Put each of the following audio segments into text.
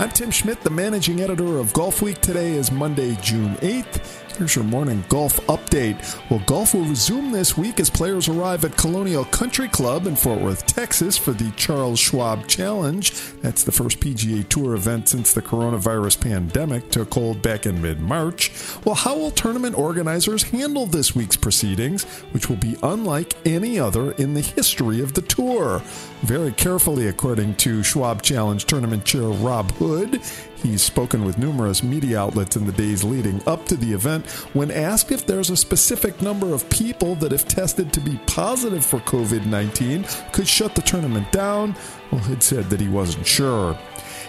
I'm Tim Schmitt, the managing editor of Golfweek. Today is Monday, June 8th. Here's your morning golf update. Well, golf will resume this week as players arrive at Colonial Country Club in Fort Worth, Texas for the Charles Schwab Challenge. That's the first PGA Tour event since the coronavirus pandemic took hold back in mid March. Well, how will tournament organizers handle this week's proceedings, which will be unlike any other in the history of the tour? Very carefully, according to Schwab Challenge Tournament Chair Rob Hood. He's spoken with numerous media outlets in the days leading up to the event. When asked if there's a specific number of people that, if tested to be positive for COVID 19, could shut the tournament down, well, Hood said that he wasn't sure.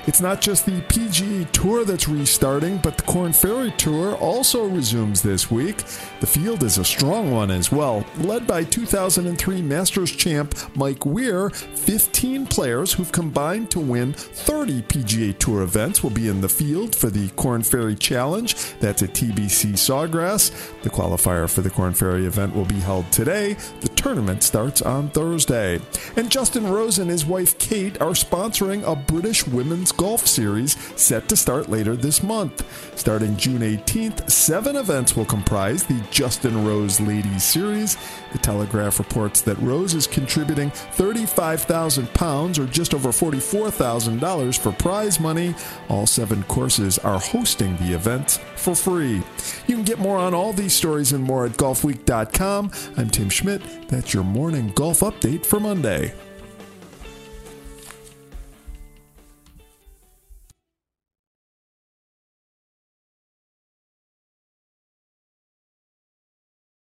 It's not just the PGA Tour that's restarting, but the Korn Ferry Tour also resumes this week. The field is a strong one as well. Led by 2003 Masters champ Mike Weir, 15 players who've combined to win 30 PGA Tour events will be in the field for the Korn Ferry Challenge. That's at TPC Sawgrass. The qualifier for the Korn Ferry event will be held today. The tournament starts on Thursday. And Justin Rose and his wife Kate are sponsoring a British women's Golf Series set to start later this month. Starting June 18th, seven events will comprise the Justin Rose Ladies Series. The Telegraph reports that Rose is contributing 35,000 pounds or just over $44,000 for prize money. All seven courses are hosting the event for free. You can get more on all these stories and more at golfweek.com. I'm Tim Schmitt. That's your morning golf update for Monday.